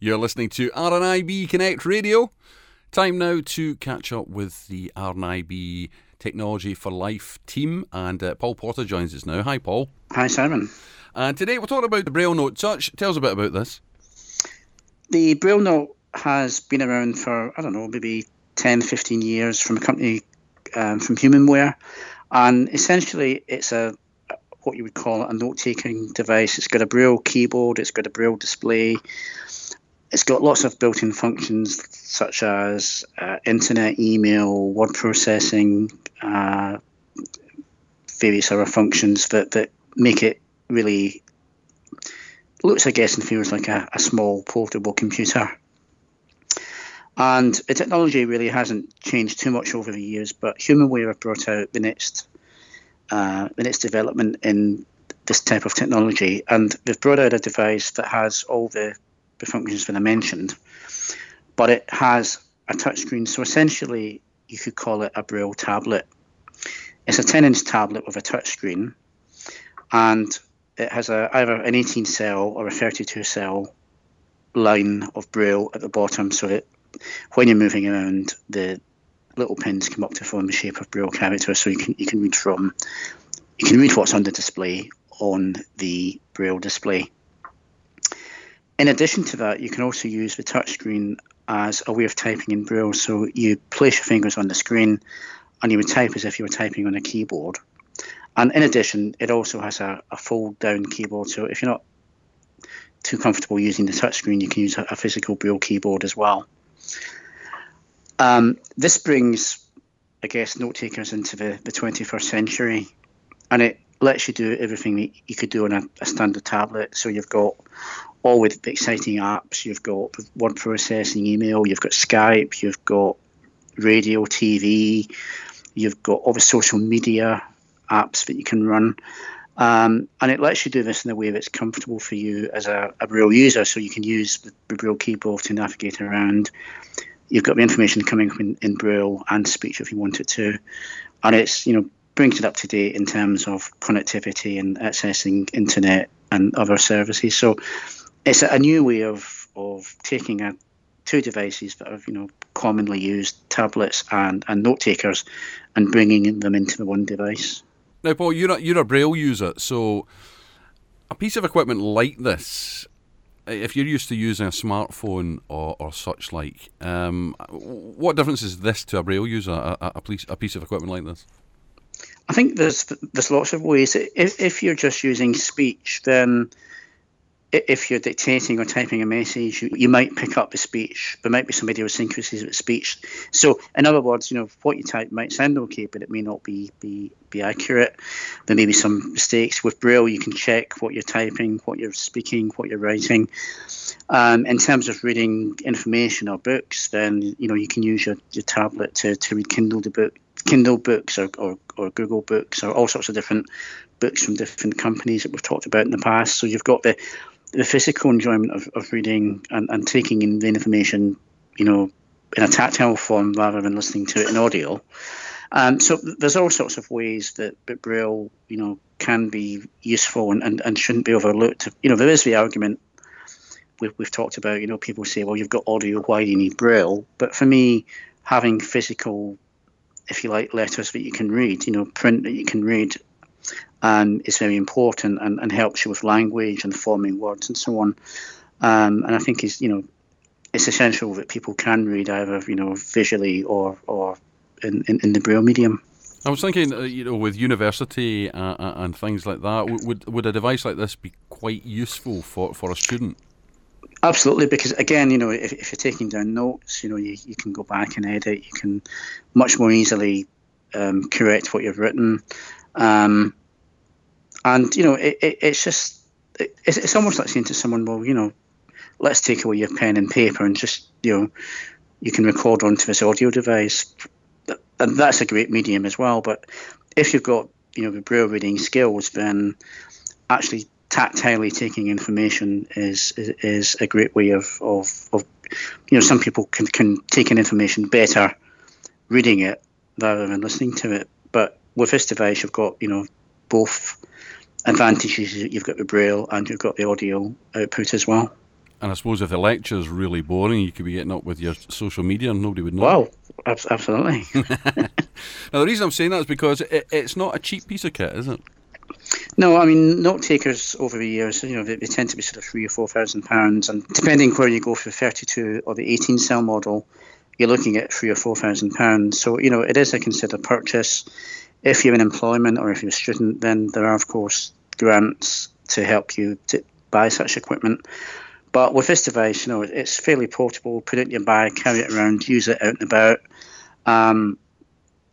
You're listening to RNIB Connect Radio. Time now to catch up with the RNIB Technology for Life team, and uh, Paul Porter joins us now. Hi, Paul. Hi, Simon. And today we're talking about the BrailleNote Touch. Tell us a bit about this. The Braille Note has been around for, I don't know, maybe 10, 15 years from a company um, from Humanware. And essentially, it's a what you would call a note taking device. It's got a Braille keyboard, it's got a Braille display, it's got lots of built in functions such as uh, internet, email, word processing, uh, various other functions that, that make it really looks, I guess, and feels like a, a small portable computer. And the technology really hasn't changed too much over the years, but Humanware have brought out the next uh, in its development in this type of technology, and they've brought out a device that has all the, the functions that I mentioned, but it has a touchscreen. So essentially, you could call it a Braille tablet. It's a 10-inch tablet with a touchscreen, and it has a either an 18 cell or a 32 cell line of Braille at the bottom, so that when you're moving around, the little pins come up to form the shape of Braille characters, so you can you can read from you can read what's on the display on the Braille display. In addition to that, you can also use the touchscreen as a way of typing in Braille. So you place your fingers on the screen, and you would type as if you were typing on a keyboard. And in addition, it also has a, a fold down keyboard. So if you're not too comfortable using the touchscreen, you can use a, a physical Braille keyboard as well. Um, this brings, I guess, note takers into the, the 21st century, and it lets you do everything that you could do on a, a standard tablet. So you've got all with exciting apps, you've got word processing, email, you've got Skype, you've got radio, TV, you've got all the social media apps that you can run. Um, and it lets you do this in a way that's comfortable for you as a, a Braille user. So you can use the, Braille keyboard to navigate around you've got the information coming in, in Braille and speech if you wanted to, and it's you know brings it up to date in terms of connectivity and accessing internet and other services. So it's a new way of of taking a two devices that are you know commonly used tablets and and note takers and bringing them into the one device. Now, Paul, you're a, you're a Braille user, so a piece of equipment like this if you're used to using a smartphone or, or such like, um, what difference is this to a braille user, a, a, piece, a piece of equipment like this? I think there's there's lots of ways. If, if you're just using speech, then if you're dictating or typing a message, you, you might pick up the speech. There might be some idiosyncrasies with speech. So, in other words, you know, what you type might sound okay, but it may not be be be accurate. There may be some mistakes with Braille. You can check what you're typing, what you're speaking, what you're writing. Um, in terms of reading information or books, then you know you can use your, your tablet to, to read Kindle the book, Kindle books or, or, or Google books or all sorts of different books from different companies that we've talked about in the past. So you've got the the physical enjoyment of, of reading and, and taking in the information, you know, in a tactile form rather than listening to it in audio. Um, so there's all sorts of ways that, that Braille, you know, can be useful and, and, and shouldn't be overlooked. You know, there is the argument we've, we've talked about, you know, people say, well, you've got audio, why do you need Braille? But for me, having physical, if you like, letters that you can read, you know, print that you can read um, is very important and, and helps you with language and forming words and so on. Um, and I think is you know it's essential that people can read either you know visually or or in, in, in the braille medium. I was thinking, uh, you know, with university uh, uh and things like that, would would a device like this be quite useful for, for a student? Absolutely, because again, you know, if, if you're taking down notes, you know, you, you can go back and edit. You can much more easily um, correct what you've written. Um, and you know, it, it, it's just it, it's, it's almost like saying to someone, well, you know, let's take away your pen and paper and just you know, you can record onto this audio device, and that's a great medium as well. But if you've got you know the braille reading skills, then actually tactilely taking information is, is is, a great way of, of, of you know some people can, can take in information better reading it rather than listening to it. But with this device, you've got you know both advantages. You've got the braille and you've got the audio output as well. And I suppose if the lecture's really boring, you could be getting up with your social media and nobody would know. Well, ab- absolutely. now, the reason I'm saying that is because it, it's not a cheap piece of kit, is it? No, I mean note takers over the years, you know, they, they tend to be sort of three or four thousand pounds, and depending where you go for the thirty-two or the eighteen cell model, you're looking at three or four thousand pounds. So you know, it is a considered purchase. If you're in employment or if you're a student, then there are of course grants to help you to buy such equipment. But with this device, you know, it's fairly portable. Put it in your bag, carry it around, use it out and about. Um,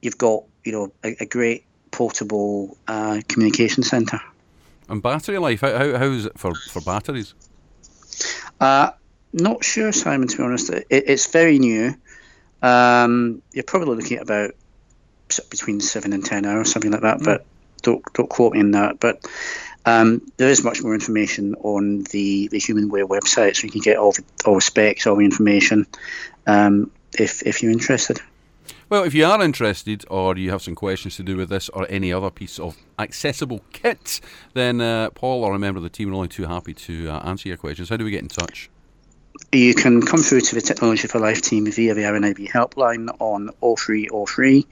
you've got, you know, a, a great portable uh, communication centre. And battery life, how, how, how is it for, for batteries? Uh, not sure, Simon, to be honest. It, it's very new. Um, you're probably looking at about between seven and ten hours, something like that. Mm. But don't don't quote me on that. But um, there is much more information on the the HumanWare website, so you can get all the all the specs, all the information, um, if if you're interested. Well, if you are interested or you have some questions to do with this or any other piece of accessible kit, then uh, Paul or a member of the team are only too happy to uh, answer your questions. How do we get in touch? You can come through to the Technology for Life team via the RNIB helpline on 0303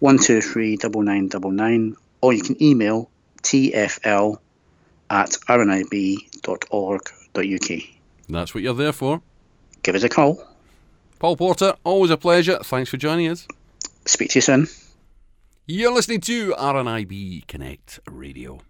123 9999, or you can email tfl at rnib.org.uk. That's what you're there for. Give us a call. Paul Porter, always a pleasure. Thanks for joining us. Speak to you soon. You're listening to RNIB Connect Radio.